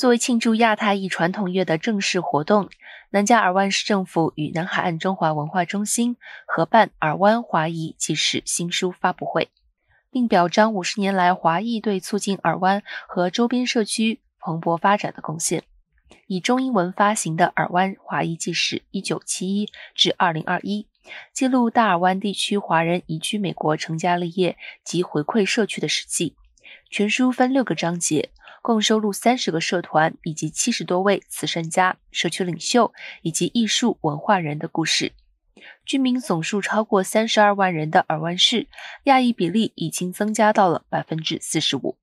作为庆祝亚太裔传统月的正式活动，南加尔湾市政府与南海岸中华文化中心合办尔湾华裔纪事新书发布会，并表彰五十年来华裔对促进尔湾和周边社区蓬勃发展的贡献。以中英文发行的《尔湾华裔纪事（一九七一至二零二一）》，记录大尔湾地区华人移居美国成家立业及回馈社区的史记。全书分六个章节，共收录三十个社团以及七十多位慈善家、社区领袖以及艺术文化人的故事。居民总数超过三十二万人的尔湾市，亚裔比例已经增加到了百分之四十五。